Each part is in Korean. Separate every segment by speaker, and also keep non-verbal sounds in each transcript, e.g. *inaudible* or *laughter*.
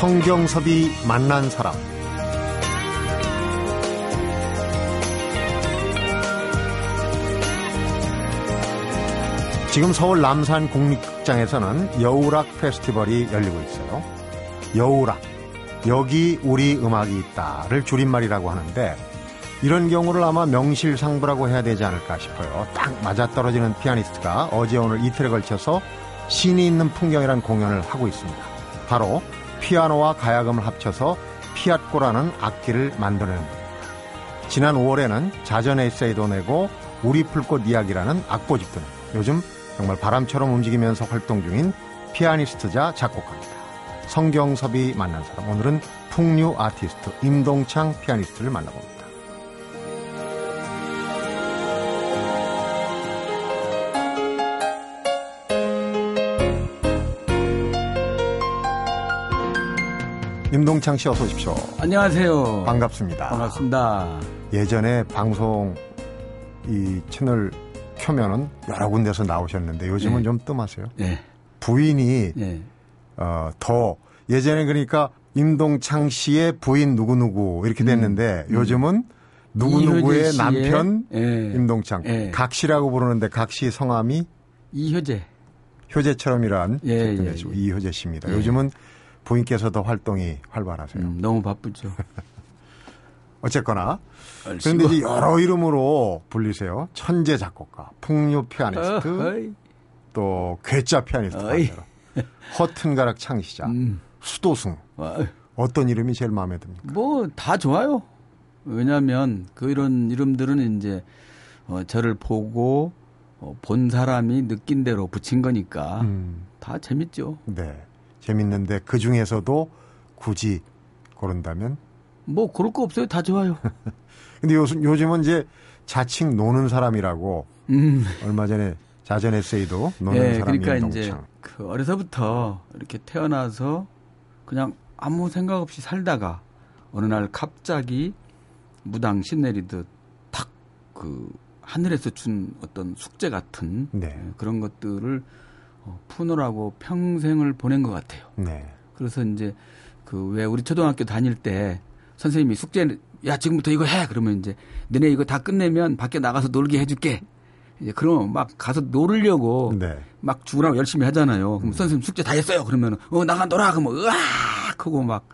Speaker 1: 성경섭이 만난 사람 지금 서울 남산 국립극장에서는 여우락 페스티벌이 열리고 있어요. 여우락, 여기 우리 음악이 있다를 줄임말이라고 하는데 이런 경우를 아마 명실상부라고 해야 되지 않을까 싶어요. 딱 맞아떨어지는 피아니스트가 어제 오늘 이틀에 걸쳐서 신이 있는 풍경이란 공연을 하고 있습니다. 바로 피아노와 가야금을 합쳐서 피아꼬라는 악기를 만드는 지난 5월에는 자전 에세이도 내고 우리 풀꽃 이야기라는 악보집도 내고 요즘 정말 바람처럼 움직이면서 활동 중인 피아니스트자 작곡가입니다. 성경섭이 만난 사람 오늘은 풍류 아티스트 임동창 피아니스트를 만나봅니다. 임동창 씨 어서 오십시오.
Speaker 2: 안녕하세요.
Speaker 1: 반갑습니다.
Speaker 2: 반갑습니다.
Speaker 1: 예전에 방송 이 채널 켜면은 여러 군데서 나오셨는데 요즘은
Speaker 2: 네.
Speaker 1: 좀 뜸하세요.
Speaker 2: 네.
Speaker 1: 부인이
Speaker 2: 네.
Speaker 1: 어, 더 예전에 그러니까 임동창 씨의 부인 누구누구 이렇게 됐는데 요즘은 누구누구의
Speaker 2: 음. 이효재 씨의,
Speaker 1: 남편
Speaker 2: 예.
Speaker 1: 임동창
Speaker 2: 예.
Speaker 1: 각씨라고 부르는데 각씨 성함이
Speaker 2: 이효재.
Speaker 1: 효재처럼이란
Speaker 2: 예, 예, 예.
Speaker 1: 이효재 씨입니다.
Speaker 2: 예.
Speaker 1: 요즘은 부인께서 더 활동이 활발하세요.
Speaker 2: 음, 너무 바쁘죠. *laughs*
Speaker 1: 어쨌거나. 그런데 이제 여러 이름으로 불리세요. 천재 작곡가, 풍류 피아니스트,
Speaker 2: 어이.
Speaker 1: 또 괴짜 피아니스트,
Speaker 2: 어이.
Speaker 1: 반대로. 허튼 가락 창시자,
Speaker 2: 음.
Speaker 1: 수도승.
Speaker 2: 와,
Speaker 1: 어떤 이름이 제일 마음에 듭니까?
Speaker 2: 뭐, 다 좋아요. 왜냐면, 그 이런 이름들은 이제, 어, 저를 보고, 어, 본 사람이 느낀 대로 붙인 거니까,
Speaker 1: 음,
Speaker 2: 다 재밌죠.
Speaker 1: 네. 재밌는데 그 중에서도 굳이 고른다면?
Speaker 2: 뭐, 그럴 거 없어요. 다 좋아요. *laughs*
Speaker 1: 근데 요즘, 요즘은 이제 자칭 노는 사람이라고
Speaker 2: 음.
Speaker 1: 얼마 전에 자전 에세이도 노는
Speaker 2: 예,
Speaker 1: 사람이
Speaker 2: 그러니까
Speaker 1: 임동창.
Speaker 2: 이제 그 어려서부터 이렇게 태어나서 그냥 아무 생각 없이 살다가 어느 날 갑자기 무당 신내리듯 탁 그 하늘에서 준 어떤 숙제 같은
Speaker 1: 네.
Speaker 2: 예, 그런 것들을 어, 푸느라고 평생을 보낸 것 같아요.
Speaker 1: 네.
Speaker 2: 그래서 이제 그 왜 우리 초등학교 다닐 때 선생님이 숙제 야 지금부터 이거 해 그러면 이제 너네 이거 다 끝내면 밖에 나가서 놀게 해줄게 이제 그러면 막 가서 놀으려고
Speaker 1: 네.
Speaker 2: 막 죽으라고 열심히 하잖아요. 그럼 선생님 숙제 다 했어요. 그러면 어 나가 놀아 그러면 으악 하고 막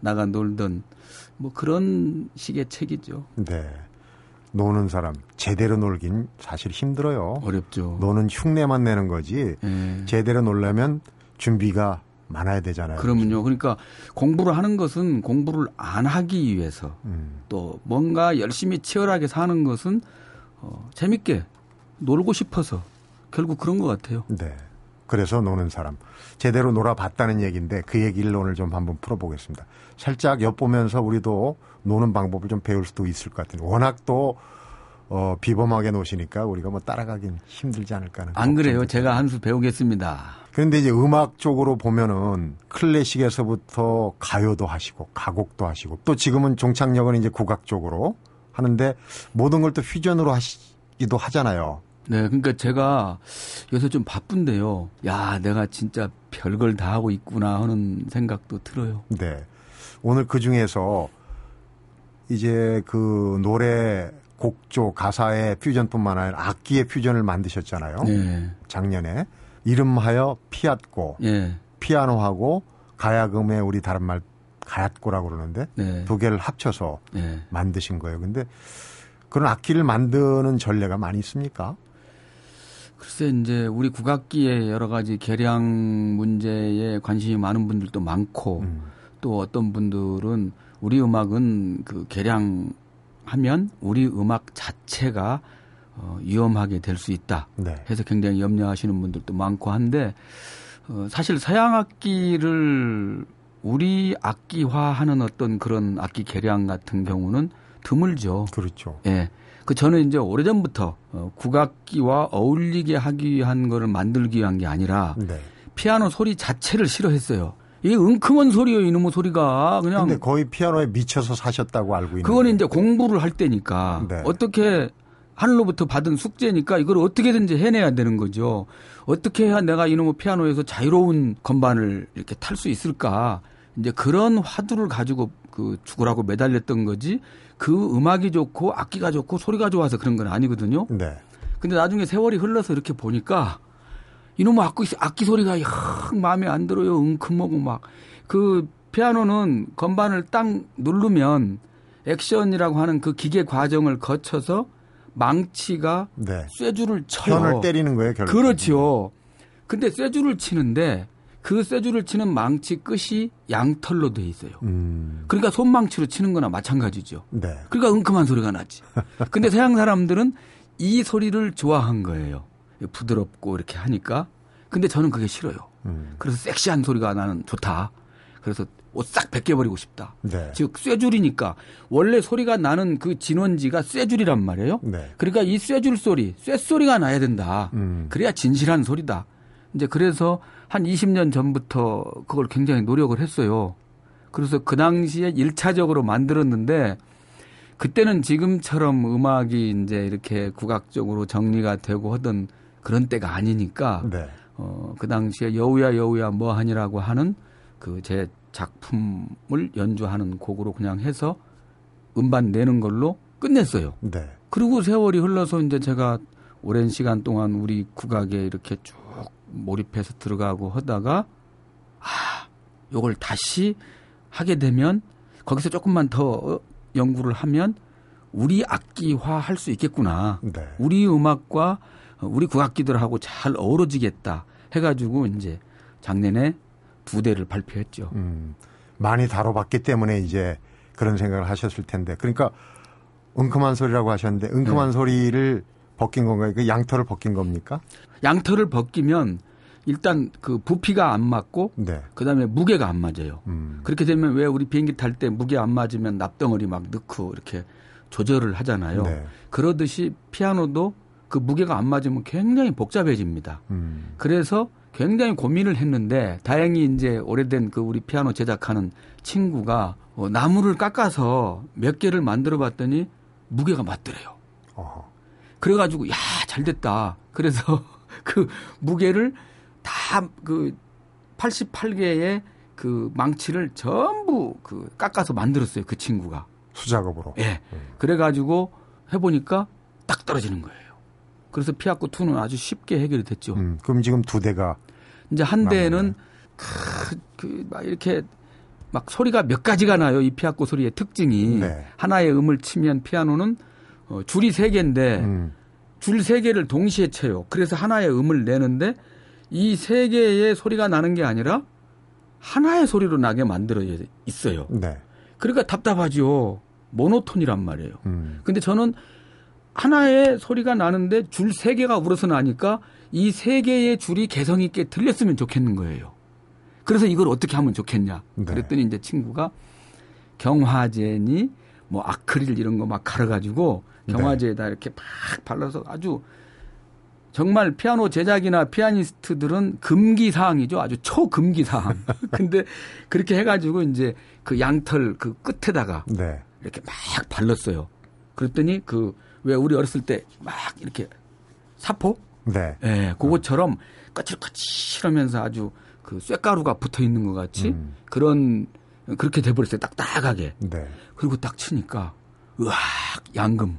Speaker 2: 나가 놀던 뭐 그런 식의 책이죠.
Speaker 1: 네. 노는 사람 제대로 놀긴 사실 힘들어요.
Speaker 2: 어렵죠.
Speaker 1: 노는 흉내만 내는 거지
Speaker 2: 예.
Speaker 1: 제대로 놀려면 준비가 많아야 되잖아요.
Speaker 2: 그러면요. 그러니까 공부를 하는 것은 공부를 안 하기 위해서
Speaker 1: 음,
Speaker 2: 또 뭔가 열심히 치열하게 사는 것은 어, 재밌게 놀고 싶어서 결국 그런 것 같아요.
Speaker 1: 네. 그래서 노는 사람 제대로 놀아봤다는 얘기인데 그 얘기를 오늘 좀 한번 풀어보겠습니다. 살짝 엿보면서 우리도 노는 방법을 좀 배울 수도 있을 것 같은데 워낙 또 어, 비범하게 노시니까 우리가 뭐 따라가긴 힘들지 않을까 하는
Speaker 2: 안 그래요? 제가 한 수 배우겠습니다.
Speaker 1: 그런데 이제 음악 쪽으로 보면은 클래식에서부터 가요도 하시고 가곡도 하시고 또 지금은 종착역은 이제 국악 쪽으로 하는데 모든 걸 또 퓨전으로 하시기도 하잖아요.
Speaker 2: 네, 그러니까 제가 요새 좀 바쁜데요. 야, 내가 진짜 별걸 다 하고 있구나 하는 생각도 들어요.
Speaker 1: 네. 오늘 그 중에서 이제 그 노래 곡조 가사의 퓨전뿐만 아니라 악기의 퓨전을 만드셨잖아요.
Speaker 2: 네,
Speaker 1: 작년에 이름하여 피앗고
Speaker 2: 예,
Speaker 1: 피아노하고 가야금의 우리 다른 말 가야꼬라고 그러는데
Speaker 2: 네,
Speaker 1: 두 개를 합쳐서
Speaker 2: 네.
Speaker 1: 만드신 거예요. 근데 그런 악기를 만드는 전례가 많이 있습니까?
Speaker 2: 글쎄 이제 우리 국악기의 여러 가지 개량 문제에 관심이 많은 분들도 많고
Speaker 1: 음.
Speaker 2: 또 어떤 분들은 우리 음악은 그 개량하면 우리 음악 자체가 어, 위험하게 될 수 있다.
Speaker 1: 네.
Speaker 2: 해서 굉장히 염려하시는 분들도 많고 한데 어, 사실 서양 악기를 우리 악기화하는 어떤 그런 악기 개량 같은 경우는 드물죠.
Speaker 1: 그렇죠.
Speaker 2: 예. 그 저는 이제 오래전부터 어, 국악기와 어울리게 하기 위한 거를 만들기 위한 게 아니라
Speaker 1: 네.
Speaker 2: 피아노 소리 자체를 싫어했어요. 이게 은큼한 소리예요, 이놈의 소리가. 그냥
Speaker 1: 근데 거의 피아노에 미쳐서 사셨다고 알고 있는데.
Speaker 2: 그거는 이제 공부를 할 때니까
Speaker 1: 네.
Speaker 2: 어떻게 하늘로부터 받은 숙제니까 이걸 어떻게든지 해내야 되는 거죠. 어떻게 해야 내가 이놈의 피아노에서 자유로운 건반을 이렇게 탈 수 있을까? 이제 그런 화두를 가지고 그 죽으라고 매달렸던 거지 그 음악이 좋고 악기가 좋고 소리가 좋아서 그런 건 아니거든요.
Speaker 1: 네.
Speaker 2: 근데 나중에 세월이 흘러서 이렇게 보니까 이놈 악기, 악기 소리가 영 마음에 안 들어요. 웅큼하고 막. 그 피아노는 건반을 딱 누르면 액션이라고 하는 그 기계 과정을 거쳐서 망치가
Speaker 1: 네.
Speaker 2: 쇠줄을 쳐요.
Speaker 1: 현을 때리는 거예요, 결국.
Speaker 2: 그렇죠. 근데 쇠줄을 치는데 그 쇠줄을 치는 망치 끝이 양털로 돼 있어요.
Speaker 1: 음.
Speaker 2: 그러니까 손망치로 치는 거나 마찬가지죠.
Speaker 1: 네.
Speaker 2: 그러니까 응큼한 소리가 나지. 근데 *laughs* 서양 사람들은 이 소리를 좋아한 거예요. 부드럽고 이렇게 하니까. 근데 저는 그게 싫어요.
Speaker 1: 음.
Speaker 2: 그래서 섹시한 소리가 나는 좋다. 그래서 옷 싹 벗겨버리고 싶다.
Speaker 1: 네.
Speaker 2: 즉 쇠줄이니까 원래 소리가 나는 그 진원지가 쇠줄이란 말이에요.
Speaker 1: 네.
Speaker 2: 그러니까 이 쇠줄 소리, 쇠 소리가 나야 된다.
Speaker 1: 음.
Speaker 2: 그래야 진실한 소리다. 이제 그래서 한 20년 전부터 그걸 굉장히 노력을 했어요. 그래서 그 당시에 1차적으로 만들었는데 그때는 지금처럼 음악이 이제 이렇게 국악적으로 정리가 되고 하던 그런 때가 아니니까
Speaker 1: 네.
Speaker 2: 어, 그 당시에 여우야 여우야 뭐하니라고 하는 그 제 작품을 연주하는 곡으로 그냥 해서 음반 내는 걸로 끝냈어요.
Speaker 1: 네.
Speaker 2: 그리고 세월이 흘러서 이제 제가 오랜 시간 동안 우리 국악에 이렇게 쭉 몰입해서 들어가고 하다가 아, 요걸 다시 하게 되면 거기서 조금만 더 연구를 하면 우리 악기화 할 수 있겠구나.
Speaker 1: 네.
Speaker 2: 우리 음악과 우리 국악기들하고 잘 어우러지겠다 해가지고 이제 작년에 두 대를 발표했죠.
Speaker 1: 음. 많이 다뤄봤기 때문에 이제 그런 생각을 하셨을 텐데. 그러니까 은큼한 소리라고 하셨는데 은큼한
Speaker 2: 네.
Speaker 1: 소리를 벗긴 건가요? 그 양털을 벗긴 겁니까?
Speaker 2: 양털을 벗기면 일단 그 부피가 안 맞고
Speaker 1: 네.
Speaker 2: 그다음에 무게가 안 맞아요.
Speaker 1: 음.
Speaker 2: 그렇게 되면 왜 우리 비행기 탈 때 무게 안 맞으면 납덩어리 막 넣고 이렇게 조절을 하잖아요.
Speaker 1: 네.
Speaker 2: 그러듯이 피아노도 그 무게가 안 맞으면 굉장히 복잡해집니다.
Speaker 1: 음.
Speaker 2: 그래서 굉장히 고민을 했는데 다행히 이제 오래된 그 우리 피아노 제작하는 친구가 어, 나무를 깎아서 몇 개를 만들어 봤더니 무게가 맞더래요.
Speaker 1: 어허.
Speaker 2: 그래가지고 야 잘 됐다. 그래서 *laughs* 그 무게를 다 그 88개의 그 망치를 전부 그 깎아서 만들었어요. 그 친구가.
Speaker 1: 수작업으로.
Speaker 2: 예. 그래가지고 해보니까 딱 떨어지는 거예요. 그래서 피아코 2는 아주 쉽게 해결이 됐죠.
Speaker 1: 음. 그럼 지금 두 대가
Speaker 2: 이제 한. 대는 그막 이렇게 막 소리가 몇 가지가 나요. 이 피아코 소리의 특징이
Speaker 1: 네.
Speaker 2: 하나의 음을 치면 피아노는 어, 줄이 세 개인데
Speaker 1: 음.
Speaker 2: 줄세 개를 동시에 쳐요. 그래서 하나의 음을 내는데 이 세 개의 소리가 나는 게 아니라 하나의 소리로 나게 만들어 있어요.
Speaker 1: 네.
Speaker 2: 그러니까 답답하죠. 모노톤이란 말이에요.
Speaker 1: 음.
Speaker 2: 근데 저는 하나의 소리가 나는데 줄 세 개가 울어서 나니까 이 세 개의 줄이 개성 있게 들렸으면 좋겠는 거예요. 그래서 이걸 어떻게 하면 좋겠냐.
Speaker 1: 네.
Speaker 2: 그랬더니 이제 친구가 경화제니 뭐 아크릴 이런 거 막 갈아가지고
Speaker 1: 네.
Speaker 2: 경화제에다 이렇게 막 발라서 아주 정말 피아노 제작이나 피아니스트들은 금기 사항이죠. 아주 초금기 사항. *laughs* 근데 그렇게 해가지고 이제 그 양털 그 끝에다가
Speaker 1: 네.
Speaker 2: 이렇게 막 발랐어요. 그랬더니 그 왜 우리 어렸을 때 막 이렇게 사포?
Speaker 1: 네.
Speaker 2: 예, 그것처럼 까칠까칠하면서 아주 그 쇠가루가 붙어 있는 것 같이
Speaker 1: 음.
Speaker 2: 그런 그렇게 돼버렸어요. 딱딱하게.
Speaker 1: 네.
Speaker 2: 그리고 딱 치니까 으악 양금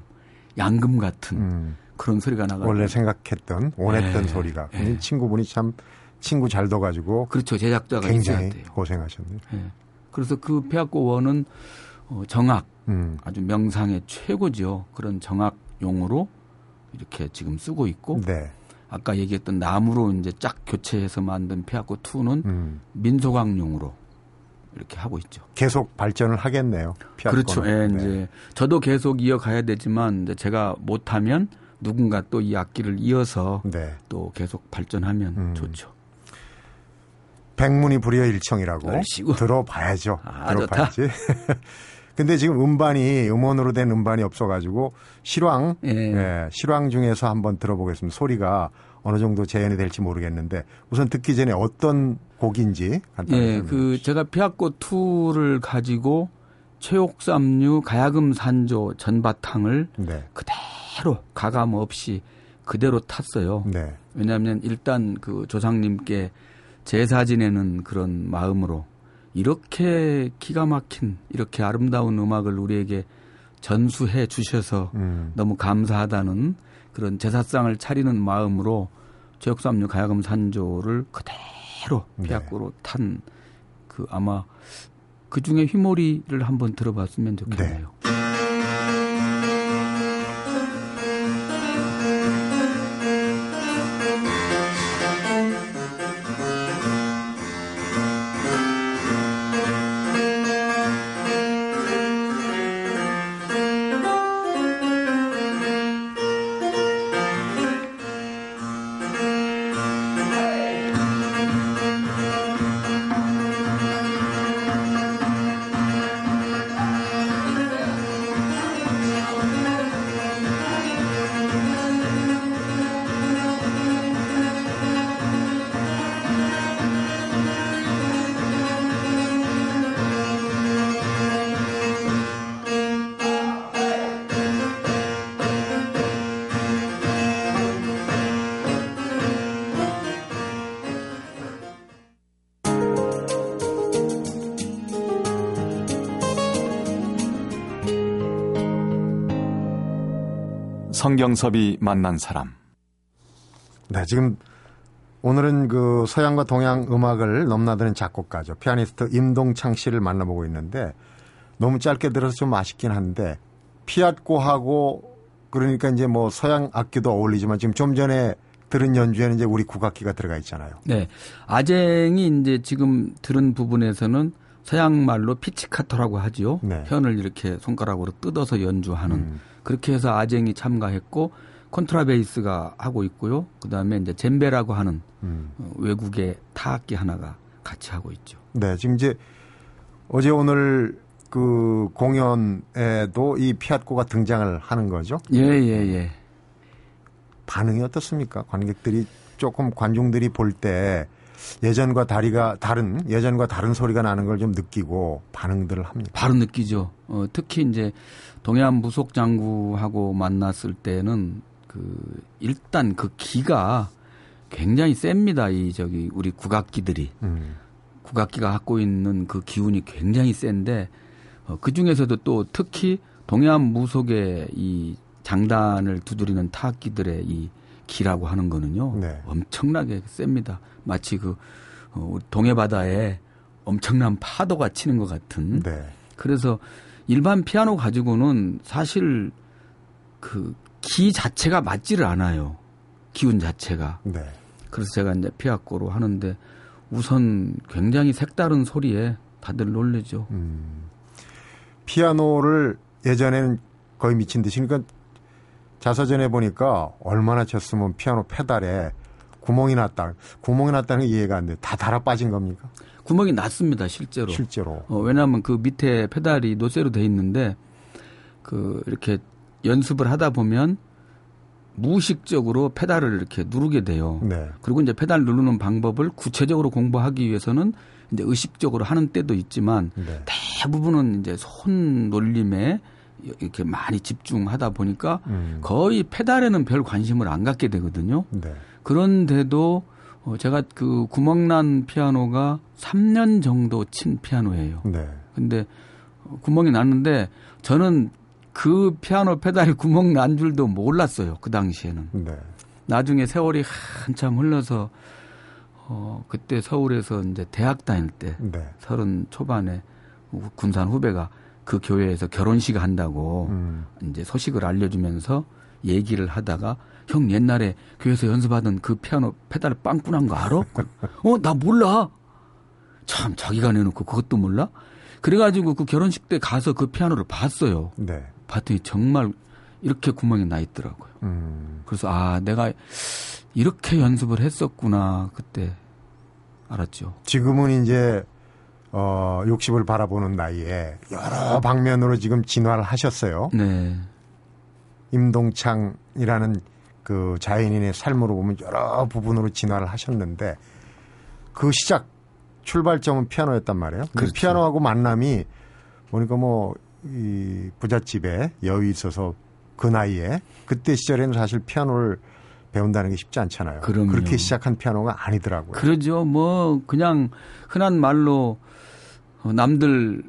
Speaker 2: 양금 같은
Speaker 1: 음.
Speaker 2: 그런 소리가 나가.
Speaker 1: 원래 생각했던 원했던
Speaker 2: 네.
Speaker 1: 소리가.
Speaker 2: 네.
Speaker 1: 친구분이 참 친구 잘 둬가지고
Speaker 2: 그렇죠. 제작자가
Speaker 1: 굉장히. 고생하셨네요.
Speaker 2: 예. 그래서 그 피아코 원은 어, 정악
Speaker 1: 음.
Speaker 2: 아주 명상의 최고죠. 그런 정악용으로 이렇게 지금 쓰고 있고
Speaker 1: 네.
Speaker 2: 아까 얘기했던 나무로 이제 짝 교체해서 만든 피아코 2는
Speaker 1: 음.
Speaker 2: 민소광용으로 이렇게 하고 있죠.
Speaker 1: 계속 발전을 하겠네요. 피아노는.
Speaker 2: 그렇죠. 예,
Speaker 1: 네.
Speaker 2: 이제 저도 계속 이어가야 되지만 이제 제가 못하면 누군가 또 이 악기를 이어서
Speaker 1: 네.
Speaker 2: 또 계속 발전하면
Speaker 1: 음.
Speaker 2: 좋죠.
Speaker 1: 백문이 불여 일청이라고. 들어봐야죠.
Speaker 2: 아,
Speaker 1: 들어봐야지. *laughs* 근데 지금 음반이 음원으로 된 음반이 없어가지고 실황,
Speaker 2: 예.
Speaker 1: 예, 실황 중에서 한번 들어보겠습니다. 소리가 어느 정도 재현이 될지 모르겠는데 우선 듣기 전에 어떤 곡인지 간단히
Speaker 2: 예, 그. 제가 피아코 2를 가지고 최옥삼류 가야금 산조 전바탕을
Speaker 1: 네,
Speaker 2: 그대로 가감 없이 그대로 탔어요.
Speaker 1: 네,
Speaker 2: 왜냐하면 일단 그 조상님께 제사 지내는 그런 마음으로 이렇게 기가 막힌 이렇게 아름다운 음악을 우리에게 전수해 주셔서 음. 너무 감사하다는 그런 제사상을 차리는 마음으로 제육삼류 가야금 산조를 그대로 네. 피아코로 네. 탄그 아마 그 중에 휘몰이를 한번 들어봤으면 좋겠네요. 네.
Speaker 3: 성경섭이 만난 사람.
Speaker 1: 네, 지금 오늘은 그 서양과 동양 음악을 넘나드는 작곡가죠. 피아니스트 임동창 씨를 만나보고 있는데 너무 짧게 들어서 좀 아쉽긴 한데 피아코하고 그러니까 이제 뭐 서양 악기도 어울리지만 지금 좀 전에 들은 연주에는 이제 우리 국악기가 들어가 있잖아요.
Speaker 2: 네. 아쟁이 이제 지금 들은 부분에서는 서양 말로 피치카토라고 하지요. 네. 현을 이렇게 손가락으로 뜯어서 연주하는 음. 그렇게 해서 아쟁이 참가했고 콘트라베이스가 하고 있고요. 그다음에 이제 젬베라고 하는 음. 어, 외국의 타악기 하나가 같이 하고 있죠.
Speaker 1: 네, 지금 이제 어제 오늘 그 공연에도 이 피아코가 등장을 하는 거죠.
Speaker 2: 예, 예, 예.
Speaker 1: 반응이 어떻습니까? 관객들이 조금 관중들이 볼 때 예전과 다리가 다른 예전과 다른 소리가 나는 걸 좀 느끼고 반응들을 합니다.
Speaker 2: 바로 느끼죠. 어, 특히 이제 동해안 무속 장구하고 만났을 때는 그 일단 그 기가 굉장히 셉니다. 이 저기 우리 국악기들이 음. 국악기가 갖고 있는 그 기운이 굉장히 센데 어, 그 중에서도 또 특히 동해안 무속의 이 장단을 두드리는 타악기들의 이 기라고 하는 거는요 네. 엄청나게 셉니다. 마치 그 어, 동해 바다에 엄청난 파도가 치는 것 같은. 네. 그래서 일반 피아노 가지고는 사실 그 기 자체가 맞지를 않아요. 기운 자체가. 네. 그래서 제가 이제 피아코로 하는데 우선 굉장히 색다른 소리에 다들 놀래죠. 음.
Speaker 1: 피아노를 예전에는 거의 미친 듯이 그러니까 자서전에 보니까 얼마나 쳤으면 피아노 페달에 구멍이 났다. 구멍이 났다는 게 이해가 안 돼. 다 달아 빠진 겁니까?
Speaker 2: 구멍이 났습니다, 실제로.
Speaker 1: 실제로.
Speaker 2: 어, 왜냐하면 그 밑에 페달이 노쇠로 돼 있는데 그 이렇게 연습을 하다 보면 무의식적으로 페달을 이렇게 누르게 돼요. 네. 그리고 이제 페달 누르는 방법을 구체적으로 공부하기 위해서는 이제 의식적으로 하는 때도 있지만 네. 대부분은 이제 손 놀림에 이렇게 많이 집중하다 보니까 음. 거의 페달에는 별 관심을 안 갖게 되거든요. 네. 그런데도 어, 제가 그 구멍난 피아노가 3년 정도 친 피아노예요. 네. 근데 어, 구멍이 났는데 저는 그 피아노 페달이 구멍 난 줄도 몰랐어요. 그 당시에는. 네. 나중에 세월이 한참 흘러서 어 그때 서울에서 이제 대학 다닐 때 네. 서른 초반에 군산 후배가 그 교회에서 결혼식 한다고 음. 이제 소식을 알려주면서 얘기를 하다가 형 옛날에 교회에서 연습하던 그 피아노 페달 빵꾸난 거 알아? *laughs* 어, 나 몰라. 참, 자기가 내놓고 그것도 몰라? 그래가지고 그 결혼식 때 가서 그 피아노를 봤어요. 네. 봤더니 정말 이렇게 구멍이 나 있더라고요. 음. 그래서 아, 내가 이렇게 연습을 했었구나, 그때 알았죠.
Speaker 1: 지금은 이제 어, 60을 바라보는 나이에 여러 방면으로 지금 진화를 하셨어요. 네. 임동창이라는 그 자연인의 삶으로 보면 여러 부분으로 진화를 하셨는데 그 시작 출발점은 피아노였단 말이에요. 그 그렇죠. 피아노하고 만남이 보니까 뭐 이 부잣집에 여유 있어서 그 나이에 그때 시절에는 사실 피아노를 배운다는 게 쉽지 않잖아요. 그럼요. 그렇게 시작한 피아노가 아니더라고요.
Speaker 2: 그러죠. 뭐 그냥 흔한 말로 어, 남들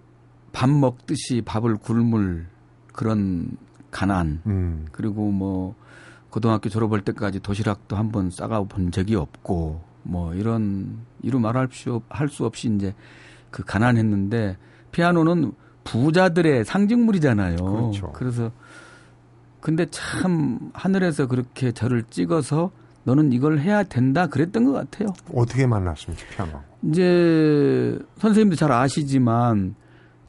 Speaker 2: 밥 먹듯이 밥을 굶을 그런 가난
Speaker 1: 음.
Speaker 2: 그리고 뭐 고등학교 졸업할 때까지 도시락도 한 번 싸가 본 적이 없고 뭐 이런 이루 말할 수, 할 수 없이 이제 그 가난했는데 피아노는 부자들의 상징물이잖아요.
Speaker 1: 그렇죠.
Speaker 2: 그래서 근데 참 하늘에서 그렇게 저를 찍어서 너는 이걸 해야 된다 그랬던 것 같아요.
Speaker 1: 어떻게 만났습니까, 피아노?
Speaker 2: 이제 선생님도 잘 아시지만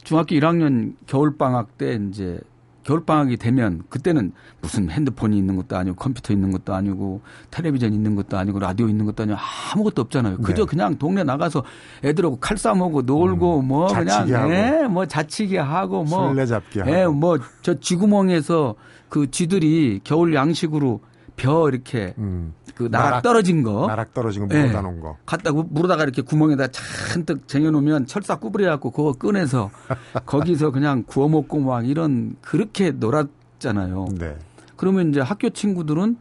Speaker 2: 중학교 1학년 겨울 방학 때 이제 겨울 방학이 되면 그때는 무슨 핸드폰이 있는 것도 아니고 컴퓨터 있는 것도 아니고 텔레비전 있는 것도 아니고 라디오 있는 것도 아니고 아무것도 없잖아요. 그저
Speaker 1: 네.
Speaker 2: 그냥 동네 나가서 애들하고 칼싸먹고 놀고
Speaker 1: 음,
Speaker 2: 뭐
Speaker 1: 자치기
Speaker 2: 그냥
Speaker 1: 하고.
Speaker 2: 예, 뭐 자치기 하고 뭐
Speaker 1: 술래잡기 하고.
Speaker 2: 예, 뭐저 쥐구멍에서 그 쥐들이 겨울 양식으로 벼 이렇게
Speaker 1: 음.
Speaker 2: 그 나락,
Speaker 1: 나락-
Speaker 2: 떨어진 거
Speaker 1: 나락 떨어진 거
Speaker 2: 예.
Speaker 1: 물어다 놓은 거.
Speaker 2: 갖다 구- 물어다가 이렇게 구멍에다 잔뜩 쟁여놓으면 철사 구부려 갖고 그거 꺼내서 *laughs* 거기서 그냥 구워 먹고 막 이런 그렇게 놀았잖아요.
Speaker 1: 네.
Speaker 2: 그러면 이제 학교 친구들은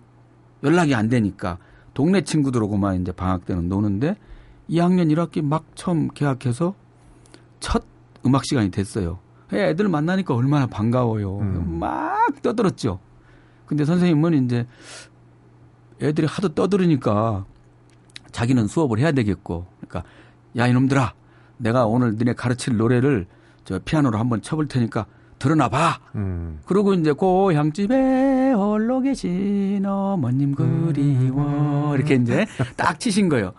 Speaker 2: 연락이 안 되니까 동네 친구들하고만 이제 방학 때는 노는데 2학년 1학기 막 처음 개학해서 첫 음악 시간이 됐어요. 예, 애들 만나니까 얼마나 반가워요.
Speaker 1: 음.
Speaker 2: 막 떠들었죠. 근데 선생님은 이제 애들이 하도 떠들으니까 자기는 수업을 해야 되겠고, 그러니까 야 이놈들아, 내가 오늘 너네 가르칠 노래를 저 피아노로 한번 쳐볼 테니까 들어나 봐.
Speaker 1: 음.
Speaker 2: 그리고 이제 고향집에 홀로 계신 어머님 그리워 이렇게 이제 딱 치신 거예요.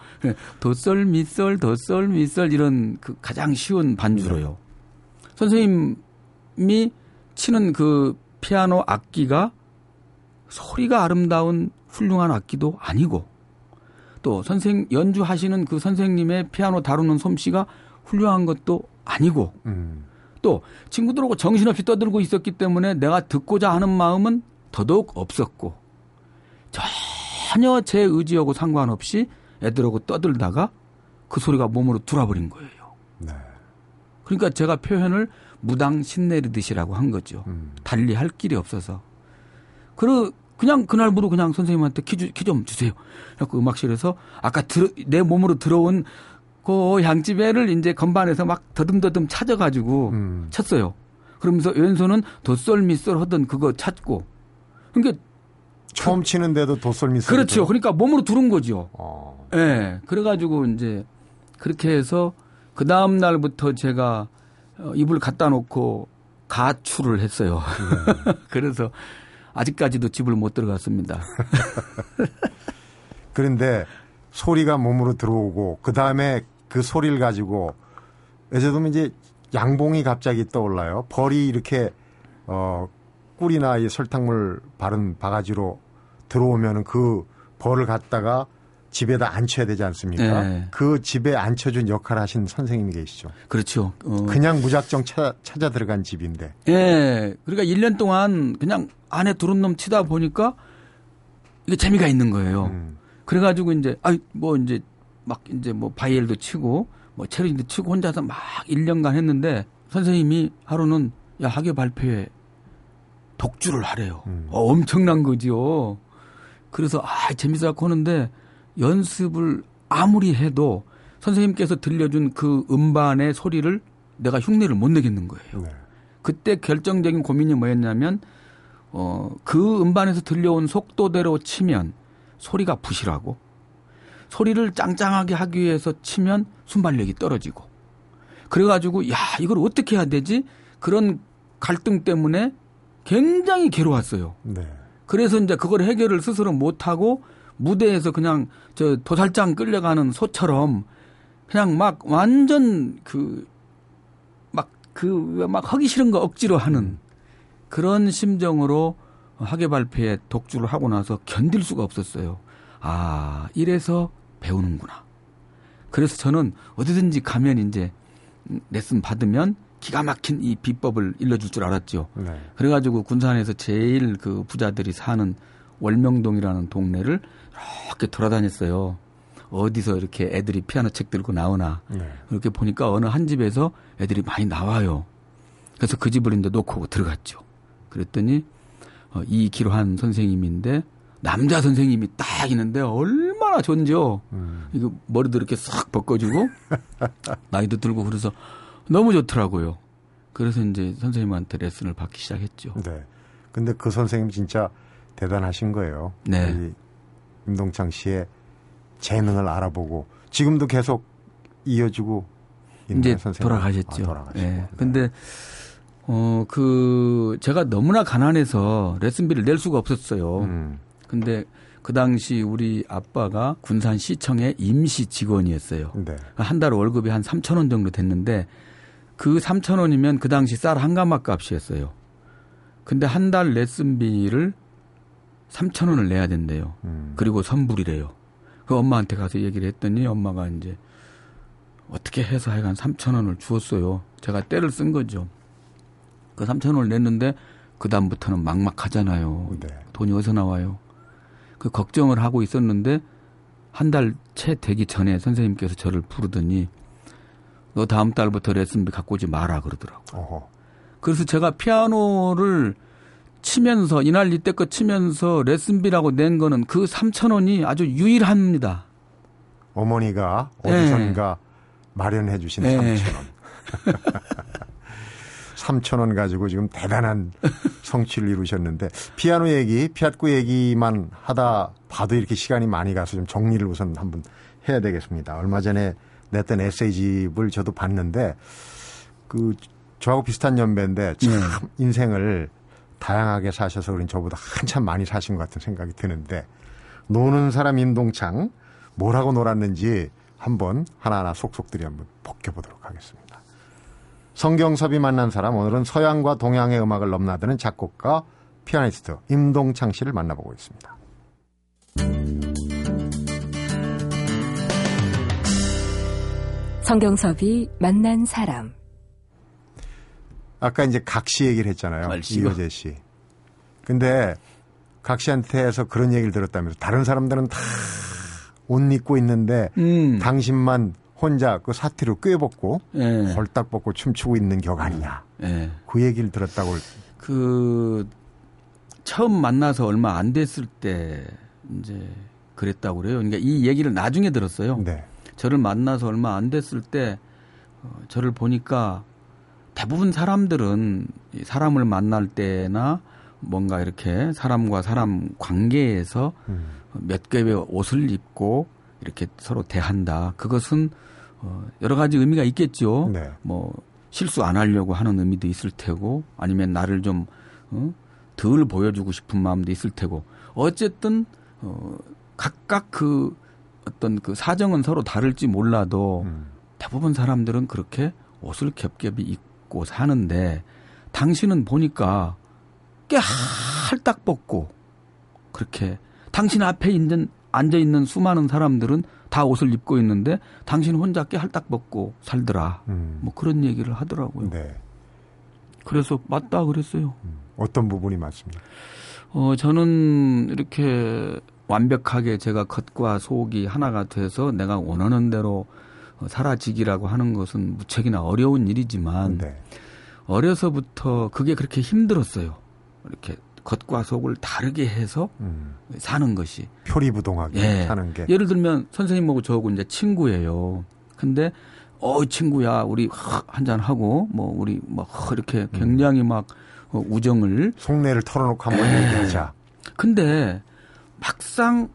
Speaker 2: 도솔 미솔 도솔 미솔 이런 그 가장 쉬운 반주로요. 선생님이 치는 그 피아노 악기가 소리가 아름다운 훌륭한 악기도 아니고 또 선생 연주하시는 그 선생님의 피아노 다루는 솜씨가 훌륭한 것도 아니고
Speaker 1: 음.
Speaker 2: 또 친구들하고 정신없이 떠들고 있었기 때문에 내가 듣고자 하는 마음은 더더욱 없었고 전혀 제 의지하고 상관없이 애들하고 떠들다가 그 소리가 몸으로 들어버린 거예요.
Speaker 1: 네.
Speaker 2: 그러니까 제가 표현을 무당 신내리듯이라고 한 거죠.
Speaker 1: 음.
Speaker 2: 달리 할 길이 없어서. 그러, 그냥 그날부로 그냥 선생님한테 키 좀 주세요. 그래서 음악실에서 아까 들어, 내 몸으로 들어온 그 양집애를 이제 건반에서 막 더듬더듬 찾아가지고
Speaker 1: 음.
Speaker 2: 쳤어요. 그러면서 왼손은 도솔 미솔 하던 그거 찾고. 그러니까
Speaker 1: 처음 치는데도 도솔미솔.
Speaker 2: 그렇죠. 그러니까 몸으로 들은 거죠.
Speaker 1: 어.
Speaker 2: 예. 네. 그래가지고 이제 그렇게 해서 그 다음 날부터 제가 어, 입을 갖다 놓고 가출을 했어요. *laughs* 그래서 아직까지도 집을 못 들어갔습니다. *laughs*
Speaker 1: 그런데 소리가 몸으로 들어오고 그 다음에 그 소리를 가지고 예를 들면 이제 양봉이 갑자기 떠올라요. 벌이 이렇게 어 꿀이나 이 설탕물 바른 바가지로 들어오면은 그 벌을 갖다가 집에다 앉혀야 되지 않습니까?
Speaker 2: 네.
Speaker 1: 그 집에 앉혀준 역할 하신 선생님이 계시죠.
Speaker 2: 그렇죠. 어,
Speaker 1: 그냥 무작정 찾아, 찾아 들어간 집인데.
Speaker 2: 예. 그러니까 1년 동안 그냥 안에 두른 놈 치다 보니까 이게 재미가 있는 거예요.
Speaker 1: 음.
Speaker 2: 그래가지고 이제 아이 뭐 이제 막 이제 뭐 바이엘도 치고 뭐 체르인도 치고 혼자서 막 1년간 했는데 선생님이 하루는 야 학예 발표회 독주를 하래요.
Speaker 1: 음.
Speaker 2: 어, 엄청난 거지요. 그래서 아 재밌어 갖고 하는데 연습을 아무리 해도 선생님께서 들려준 그 음반의 소리를 내가 흉내를 못 내겠는 거예요.
Speaker 1: 네.
Speaker 2: 그때 결정적인 고민이 뭐였냐면 어, 그 음반에서 들려온 속도대로 치면 소리가 부실하고 소리를 짱짱하게 하기 위해서 치면 순발력이 떨어지고 그래가지고 야 이걸 어떻게 해야 되지 그런 갈등 때문에 굉장히 괴로웠어요.
Speaker 1: 네.
Speaker 2: 그래서 이제 그걸 해결을 스스로 못하고 무대에서 그냥 저 도살장 끌려가는 소처럼 그냥 막 완전 그 막 그 막 하기 싫은 거 억지로 하는 그런 심정으로 학예 발표에 독주를 하고 나서 견딜 수가 없었어요. 아, 이래서 배우는구나. 그래서 저는 어디든지 가면 이제 레슨 받으면 기가 막힌 이 비법을 일러줄 줄 알았죠.
Speaker 1: 네.
Speaker 2: 그래가지고 군산에서 제일 그 부자들이 사는 월명동이라는 동네를 이렇게 돌아다녔어요. 어디서 이렇게 애들이 피아노 책 들고 나오나.
Speaker 1: 네.
Speaker 2: 그렇게 보니까 어느 한 집에서 애들이 많이 나와요. 그래서 그 집을 이제 놓고 들어갔죠. 그랬더니 어, 이 기로한 선생님인데 남자 선생님이 딱 있는데 얼마나 좋은지요.
Speaker 1: 음.
Speaker 2: 이거 머리도 이렇게 싹 벗겨주고 *laughs* 나이도 들고 그래서 너무 좋더라고요. 그래서 이제 선생님한테 레슨을 받기 시작했죠.
Speaker 1: 네. 근데 그 선생님 진짜 대단하신 거예요.
Speaker 2: 네.
Speaker 1: 이 임동창 씨의 재능을 알아보고 지금도 계속 이어지고
Speaker 2: 이제. 돌아가셨죠.
Speaker 1: 아, 돌아가시고.
Speaker 2: 예.
Speaker 1: 네.
Speaker 2: 근데 어 그 제가 너무나 가난해서 레슨비를 낼 수가 없었어요.
Speaker 1: 음,
Speaker 2: 근데 그 당시 우리 아빠가 군산 시청의 임시 직원이었어요.
Speaker 1: 네.
Speaker 2: 한 달 월급이 한 3천 원 정도 됐는데 그 3천 원이면 그 당시 쌀 한 가마 값이었어요. 근데 한 달 레슨비를 3천 원을 내야 된대요.
Speaker 1: 음,
Speaker 2: 그리고 선불이래요. 그 엄마한테 가서 얘기를 했더니 엄마가 이제 어떻게 해서 하여간 3천 원을 주었어요. 제가 때를 쓴 거죠. 그 3천 원을 냈는데 그 다음부터는 막막하잖아요.
Speaker 1: 네.
Speaker 2: 돈이 어디서 나와요? 그 걱정을 하고 있었는데 한 달 채 되기 전에 선생님께서 저를 부르더니 너 다음 달부터 레슨비 갖고 오지 마라 그러더라고.
Speaker 1: 어허.
Speaker 2: 그래서 제가 피아노를 치면서 이날 이때껏 치면서 레슨비라고 낸 거는 그 3천 원이 아주 유일합니다.
Speaker 1: 어머니가
Speaker 2: 네.
Speaker 1: 어디선가 마련해 주신
Speaker 2: 네.
Speaker 1: 3천 원. *laughs* 3천 원 가지고 지금 대단한 성취를 이루셨는데 피아노 얘기, 피아노 얘기만 하다 봐도 이렇게 시간이 많이 가서 좀 정리를 우선 한번 해야 되겠습니다. 얼마 전에 냈던 에세이집을 저도 봤는데 그 저하고 비슷한 연배인데 참
Speaker 2: 네.
Speaker 1: 인생을 다양하게 사셔서 그런 저보다 한참 많이 사신 것 같은 생각이 드는데 노는 사람 임동창 뭐라고 놀았는지 한번 하나하나 속속들이 한번 벗겨보도록 하겠습니다. 성경섭이 만난 사람 오늘은 서양과 동양의 음악을 넘나드는 작곡가 피아니스트 임동창 씨를 만나보고 있습니다.
Speaker 4: 성경섭이 만난 사람.
Speaker 1: 아까 이제 각시 얘기를 했잖아요.
Speaker 2: 얼씨구.
Speaker 1: 이효재 씨. 근데 각 씨한테서 그런 얘기를 들었다면서 다른 사람들은 다 옷 입고 있는데
Speaker 2: 음.
Speaker 1: 당신만 혼자 그 사티로 꿰벗고
Speaker 2: 예.
Speaker 1: 헐딱 벗고 춤추고 있는 격 아니냐.
Speaker 2: 예.
Speaker 1: 그 얘기를 들었다고
Speaker 2: 그 처음 만나서 얼마 안 됐을 때 이제 그랬다고 그래요. 그러니까 이 얘기를 나중에 들었어요.
Speaker 1: 네.
Speaker 2: 저를 만나서 얼마 안 됐을 때 어, 저를 보니까 대부분 사람들은 이 사람을 만날 때나 뭔가 이렇게 사람과 사람 관계에서
Speaker 1: 음.
Speaker 2: 몇 개의 옷을 입고 이렇게 서로 대한다. 그것은 어, 여러 가지 의미가 있겠죠.
Speaker 1: 네.
Speaker 2: 뭐 실수 안 하려고 하는 의미도 있을 테고 아니면 나를 좀 어? 덜 보여주고 싶은 마음도 있을 테고 어쨌든 어, 각각 그 어떤 그 사정은 서로 다를지 몰라도
Speaker 1: 음.
Speaker 2: 대부분 사람들은 그렇게 옷을 겹겹이 입고 사는데 당신은 보니까 꽤 할딱 벗고 그렇게 당신 앞에 있는 앉아 있는 수많은 사람들은 다 옷을 입고 있는데 당신 혼자 꽤 할딱 벗고 살더라.
Speaker 1: 음.
Speaker 2: 뭐 그런 얘기를 하더라고요.
Speaker 1: 네.
Speaker 2: 그래서 맞다 그랬어요.
Speaker 1: 음. 어떤 부분이 맞습니까?
Speaker 2: 어 저는 이렇게 완벽하게 제가 겉과 속이 하나가 돼서 내가 원하는 대로 어, 사라지기라고 하는 것은 무척이나 어려운 일이지만
Speaker 1: 네.
Speaker 2: 어려서부터 그게 그렇게 힘들었어요. 이렇게 겉과 속을 다르게 해서
Speaker 1: 음.
Speaker 2: 사는 것이.
Speaker 1: 표리부동하게
Speaker 2: 예.
Speaker 1: 사는 게
Speaker 2: 예를 들면 선생님하고 저하고 이제 친구예요. 근데 어 친구야 우리 한잔 하고 뭐 우리 막 이렇게 굉장히 막 어, 우정을
Speaker 1: 속내를 털어놓고 한번
Speaker 2: 예.
Speaker 1: 얘기하자.
Speaker 2: 근데 막상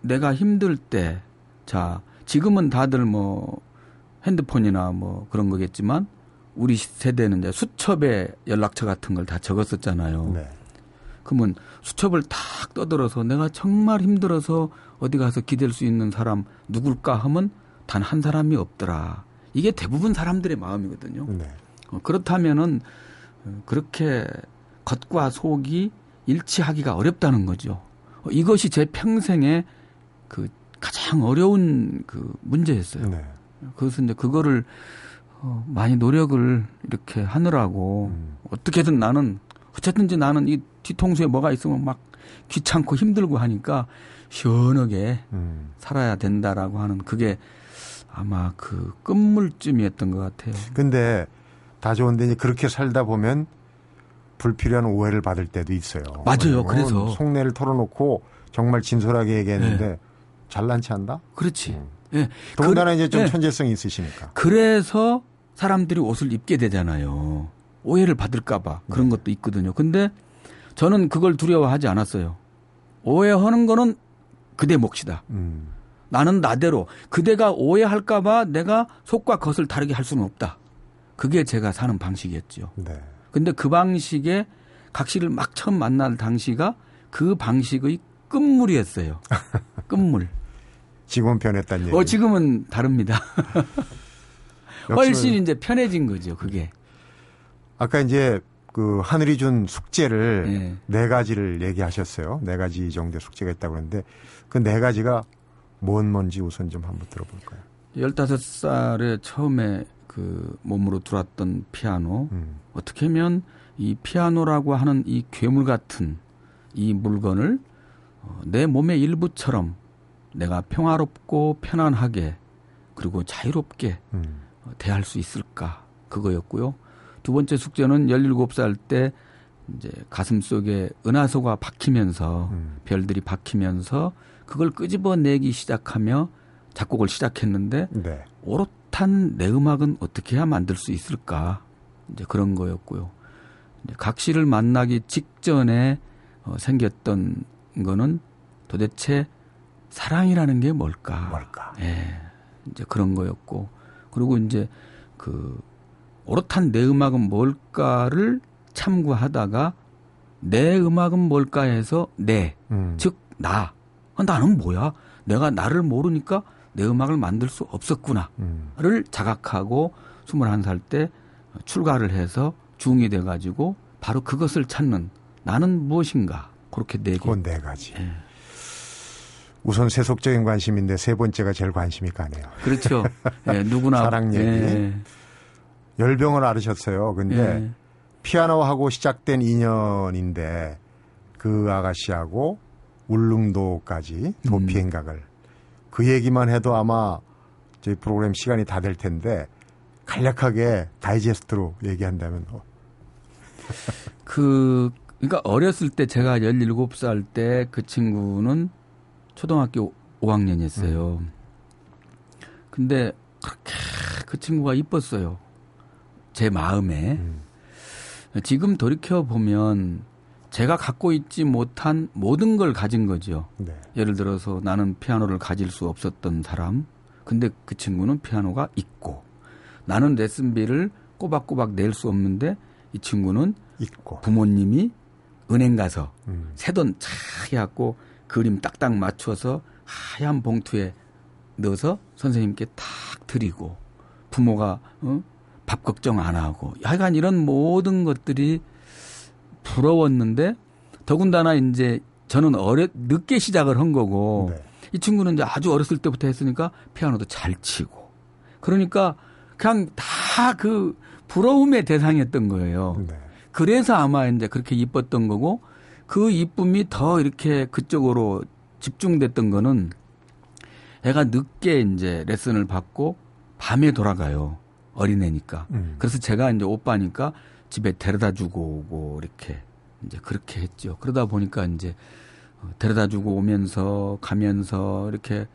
Speaker 2: 내가 힘들 때, 자, 지금은 다들 뭐 핸드폰이나 뭐 그런 거겠지만 우리 세대는 이제 수첩에 연락처 같은 걸 다 적었었잖아요.
Speaker 1: 네.
Speaker 2: 그러면 수첩을 탁 떠들어서 내가 정말 힘들어서 어디 가서 기댈 수 있는 사람 누굴까 하면 단 한 사람이 없더라. 이게 대부분 사람들의 마음이거든요.
Speaker 1: 네.
Speaker 2: 어, 그렇다면은 어, 그렇게 겉과 속이 일치하기가 어렵다는 거죠. 어, 이것이 제 평생의 그 가장 어려운 그 문제였어요.
Speaker 1: 네.
Speaker 2: 그래서 이제 그거를 어, 많이 노력을 이렇게 하느라고
Speaker 1: 음.
Speaker 2: 어떻게든 나는 어쨌든지 나는 이 뒤통수에 뭐가 있으면 막 귀찮고 힘들고 하니까 시원하게
Speaker 1: 음.
Speaker 2: 살아야 된다라고 하는 그게 아마 그 끝물쯤이었던 것 같아요.
Speaker 1: 근데 다 좋은데 이제 그렇게 살다 보면 불필요한 오해를 받을 때도 있어요.
Speaker 2: 맞아요. 그래서.
Speaker 1: 속내를 털어놓고 정말 진솔하게 얘기했는데 잘난 체한다.
Speaker 2: 그렇지.
Speaker 1: 음.
Speaker 2: 예.
Speaker 1: 더군다나
Speaker 2: 그-
Speaker 1: 이제 좀
Speaker 2: 예.
Speaker 1: 천재성이 있으시니까.
Speaker 2: 그래서 사람들이 옷을 입게 되잖아요. 오해를 받을까봐 그런 것도 있거든요. 근데 저는 그걸 두려워하지 않았어요. 오해하는 거는 그대 몫이다.
Speaker 1: 음.
Speaker 2: 나는 나대로 그대가 오해할까봐 내가 속과 겉을 다르게 할 수는 없다. 그게 제가 사는 방식이었죠.
Speaker 1: 네.
Speaker 2: 근데 그 방식에 각시를 막 처음 만날 당시가 그 방식의 끝물이었어요. *laughs* 끝물.
Speaker 1: 지금은 변했다는 얘기.
Speaker 2: 어, 지금은 다릅니다. *laughs* 훨씬 이제 편해진 거죠, 그게.
Speaker 1: 아까 이제 그 하늘이 준 숙제를
Speaker 2: 예.
Speaker 1: 네 가지를 얘기하셨어요. 네 가지 정도의 숙제가 있다고 그러는데 그 네 가지가 뭔 뭔지 우선 좀 한번 들어볼까요?
Speaker 2: 15살에 처음에 그 몸으로 들어왔던 피아노.
Speaker 1: 음.
Speaker 2: 어떻게 하면 이 피아노라고 하는 이 괴물 같은 이 물건을 어, 내 몸의 일부처럼 내가 평화롭고 편안하게 그리고 자유롭게
Speaker 1: 음.
Speaker 2: 어, 대할 수 있을까 그거였고요. 두 번째 숙제는 17살 때 이제 가슴 속에 은하소가 박히면서
Speaker 1: 음.
Speaker 2: 별들이 박히면서 그걸 끄집어내기 시작하며 작곡을 시작했는데
Speaker 1: 네.
Speaker 2: 오롯한 내 음악은 어떻게 해야 만들 수 있을까 이제 그런 거였고요. 이제 각시를 만나기 직전에 어, 생겼던 거는 도대체 사랑이라는 게 뭘까?
Speaker 1: 뭘까?
Speaker 2: 예, 이제 그런 거였고 그리고 이제 그 오롯한 내 음악은 뭘까를 참고하다가 내 음악은 뭘까 해서 내,
Speaker 1: 음.
Speaker 2: 즉 나. 아, 나는 뭐야? 내가 나를 모르니까 내 음악을 만들 수 없었구나.
Speaker 1: 음.
Speaker 2: 를 자각하고 21살 때 출가를 해서 중이 돼 가지고 바로 그것을 찾는 나는 무엇인가 그렇게 네 개.
Speaker 1: 그건 네 가지.
Speaker 2: 예.
Speaker 1: 우선 세속적인 관심인데 세 번째가 제일 관심이 가네요.
Speaker 2: 그렇죠. 예, 누구나
Speaker 1: 사랑 얘기.
Speaker 2: 예,
Speaker 1: 열병을 앓으셨어요. 근데
Speaker 2: 예.
Speaker 1: 피아노하고 시작된 인연인데 그 아가씨하고 울릉도까지 도피 행각을 그 얘기만 해도 아마 저희 프로그램 시간이 다 될 텐데 간략하게 다이제스트로 얘기한다면 어,
Speaker 2: 그 그러니까 어렸을 때 제가 17살 때 그 친구는 초등학교 5학년이었어요. 근데 그렇게 그 친구가 이뻤어요. 제 마음에.
Speaker 1: 음.
Speaker 2: 지금 돌이켜 보면 제가 갖고 있지 못한 모든 걸 가진 거죠.
Speaker 1: 네.
Speaker 2: 예를 들어서 나는 피아노를 가질 수 없었던 사람. 근데 그 친구는 피아노가 있고 나는 레슨비를 꼬박꼬박 낼 수 없는데 이 친구는
Speaker 1: 있고
Speaker 2: 부모님이 은행 가서
Speaker 1: 음.
Speaker 2: 새돈 차 해갖고 그림 딱딱 맞춰서 하얀 봉투에 넣어서 선생님께 탁 드리고 부모가 어? 밥 걱정 안 하고 하여간 이런 모든 것들이 부러웠는데 더군다나 이제 저는 어려 늦게 시작을 한 거고
Speaker 1: 네.
Speaker 2: 이 친구는 이제 아주 어렸을 때부터 했으니까 피아노도 잘 치고 그러니까 그냥 다 그 부러움의 대상이었던 거예요.
Speaker 1: 네.
Speaker 2: 그래서 아마 이제 그렇게 이뻤던 거고 그 이쁨이 더 이렇게 그쪽으로 집중됐던 거는 애가 늦게 이제 레슨을 받고 밤에 돌아가요. 어린애니까.
Speaker 1: 음.
Speaker 2: 그래서 제가 이제 오빠니까 집에 데려다 주고 오고 이렇게 이제 그렇게 했죠. 그러다 보니까 이제 어, 데려다 주고 오면서 가면서 이렇게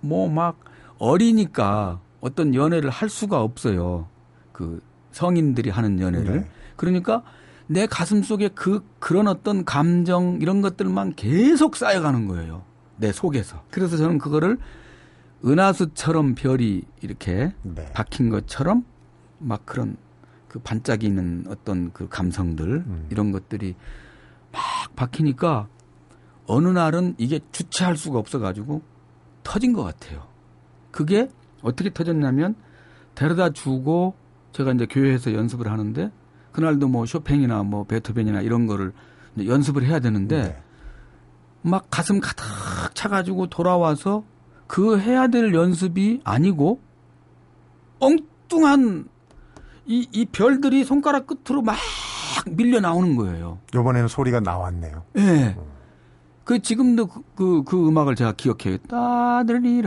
Speaker 2: 뭐 막 어리니까 어떤 연애를 할 수가 없어요. 그 성인들이 하는 연애를.
Speaker 1: 네.
Speaker 2: 그러니까 내 가슴 속에 그 그런 어떤 감정 이런 것들만 계속 쌓여가는 거예요. 내 속에서. 그래서 저는 그거를 은하수처럼 별이 이렇게
Speaker 1: 네.
Speaker 2: 박힌 것처럼 막 그런 그 반짝이는 어떤 그 감성들
Speaker 1: 음.
Speaker 2: 이런 것들이 막 박히니까 어느 날은 이게 주체할 수가 없어가지고 터진 것 같아요. 그게 어떻게 터졌냐면 데려다 주고 제가 이제 교회에서 연습을 하는데 그날도 뭐 쇼팽이나 뭐 베토벤이나 이런 거를 연습을 해야 되는데
Speaker 1: 네.
Speaker 2: 막 가슴 가득 차가지고 돌아와서 그 해야 될 연습이 아니고 엉뚱한 이, 이 별들이 손가락 끝으로 막 밀려 나오는 거예요.
Speaker 1: 이번에는 소리가 나왔네요.
Speaker 2: 예. 그 지금도 그, 그, 그 음악을 제가 기억해요. 따드리라디라링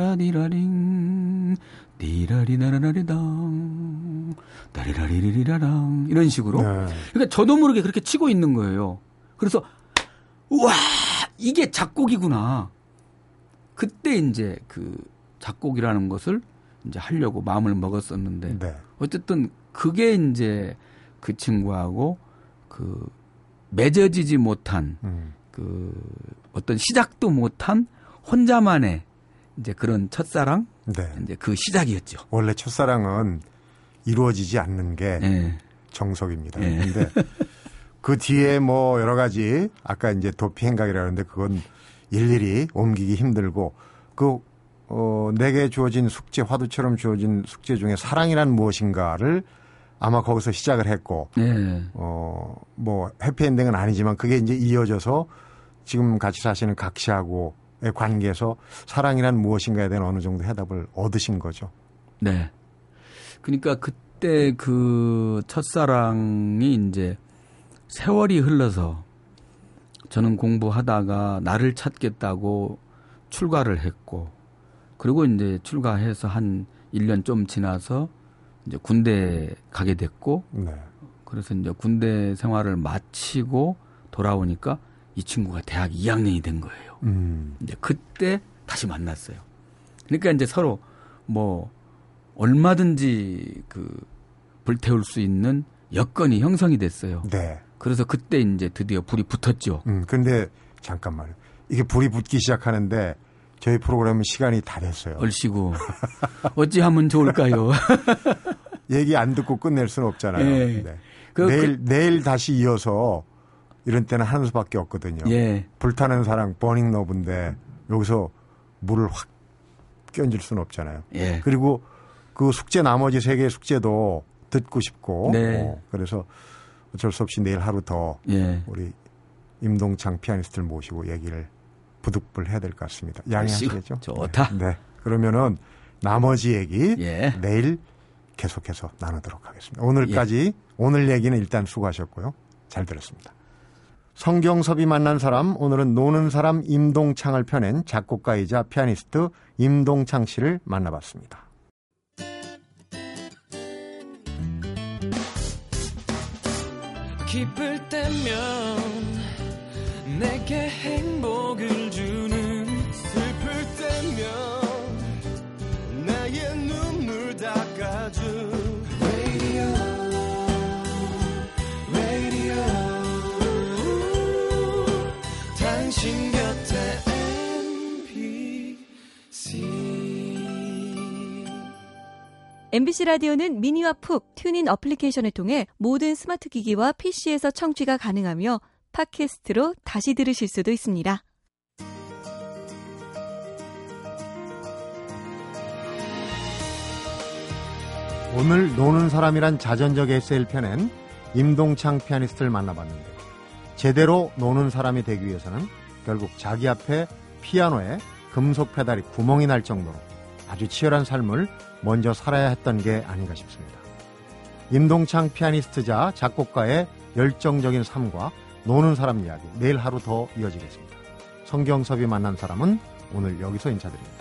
Speaker 2: 디라리나라리당 다리라리리라랑 이런 식으로.
Speaker 1: 네.
Speaker 2: 그러니까 저도 모르게 그렇게 치고 있는 거예요. 그래서 우와 이게 작곡이구나. 그때 이제 그 작곡이라는 것을 이제 하려고 마음을 먹었었는데
Speaker 1: 네.
Speaker 2: 어쨌든 그게 이제 그 친구하고 그 맺어지지 못한
Speaker 1: 음.
Speaker 2: 그 어떤 시작도 못한 혼자만의 이제 그런 첫사랑
Speaker 1: 네.
Speaker 2: 이제 그 시작이었죠.
Speaker 1: 원래 첫사랑은 이루어지지 않는 게
Speaker 2: 예.
Speaker 1: 정석입니다.
Speaker 2: 예.
Speaker 1: 근데 그 뒤에 뭐 여러 가지 아까 이제 도피 행각이라는데 그건 일일이 옮기기 힘들고 그 어, 내게 주어진 숙제 화두처럼 주어진 숙제 중에 사랑이란 무엇인가를 아마 거기서 시작을 했고
Speaker 2: 예.
Speaker 1: 어, 뭐 해피엔딩은 아니지만 그게 이제 이어져서 지금 같이 사시는 각 씨하고의 관계에서 사랑이란 무엇인가에 대한 어느 정도 해답을 얻으신 거죠.
Speaker 2: 네. 그러니까 그때 그 첫사랑이 이제 세월이 흘러서 저는 공부하다가 나를 찾겠다고 출가를 했고 그리고 이제 출가해서 한 1년 좀 지나서 이제 군대 가게 됐고
Speaker 1: 네.
Speaker 2: 그래서 이제 군대 생활을 마치고 돌아오니까 이 친구가 대학 2학년이 된 거예요.
Speaker 1: 음.
Speaker 2: 이제 그때 다시 만났어요. 그러니까 이제 서로 뭐 얼마든지 그 불태울 수 있는 여건이 형성이 됐어요.
Speaker 1: 네.
Speaker 2: 그래서 그때 이제 드디어 불이 붙었죠.
Speaker 1: 음, 근데 잠깐만요. 이게 불이 붙기 시작하는데 저희 프로그램은 시간이 다 됐어요.
Speaker 2: 얼씨구 어찌하면 좋을까요? *laughs*
Speaker 1: 얘기 안 듣고 끝낼 수는 없잖아요.
Speaker 2: 예.
Speaker 1: 네.
Speaker 2: 그-
Speaker 1: 내일 내일 다시 이어서 이런 때는 하는 수밖에 없거든요.
Speaker 2: 예,
Speaker 1: 불타는 사랑 버닝 러브인데 여기서 물을 확 끼얹을 수는 없잖아요.
Speaker 2: 예,
Speaker 1: 그리고 그 숙제 나머지 세 개의 숙제도 듣고 싶고
Speaker 2: 네.
Speaker 1: 어, 그래서 어쩔 수 없이 내일 하루 더
Speaker 2: 예.
Speaker 1: 우리 임동창 피아니스트를 모시고 얘기를 부득불 해야 될 것 같습니다. 양해하시겠죠?
Speaker 2: 좋다.
Speaker 1: 네. 네. 그러면은 나머지 얘기
Speaker 2: 예.
Speaker 1: 내일 계속해서 나누도록 하겠습니다. 오늘까지 오늘 얘기는 일단 수고하셨고요. 잘 들었습니다. 성경섭이 만난 사람 오늘은 노는 사람 임동창을 펴낸 작곡가이자 피아니스트 임동창 씨를 만나봤습니다.
Speaker 5: 기쁠 때면 내게 행복을 주
Speaker 6: MBC 라디오는 미니와 푹 튜닝 어플리케이션을 통해 모든 스마트 기기와 PC에서 청취가 가능하며 팟캐스트로 다시 들으실 수도 있습니다.
Speaker 1: 오늘 노는 사람이란 자전적 에세이를 펴낸 임동창 피아니스트를 만나봤는데 제대로 노는 사람이 되기 위해서는 결국 자기 앞에 피아노에 금속 페달이 구멍이 날 정도로 아주 치열한 삶을 먼저 살아야 했던 게 아닌가 싶습니다. 임동창 피아니스트자 작곡가의 열정적인 삶과 노는 사람 이야기 내일 하루 더 이어지겠습니다. 성경섭이 만난 사람은 오늘 여기서 인사드립니다.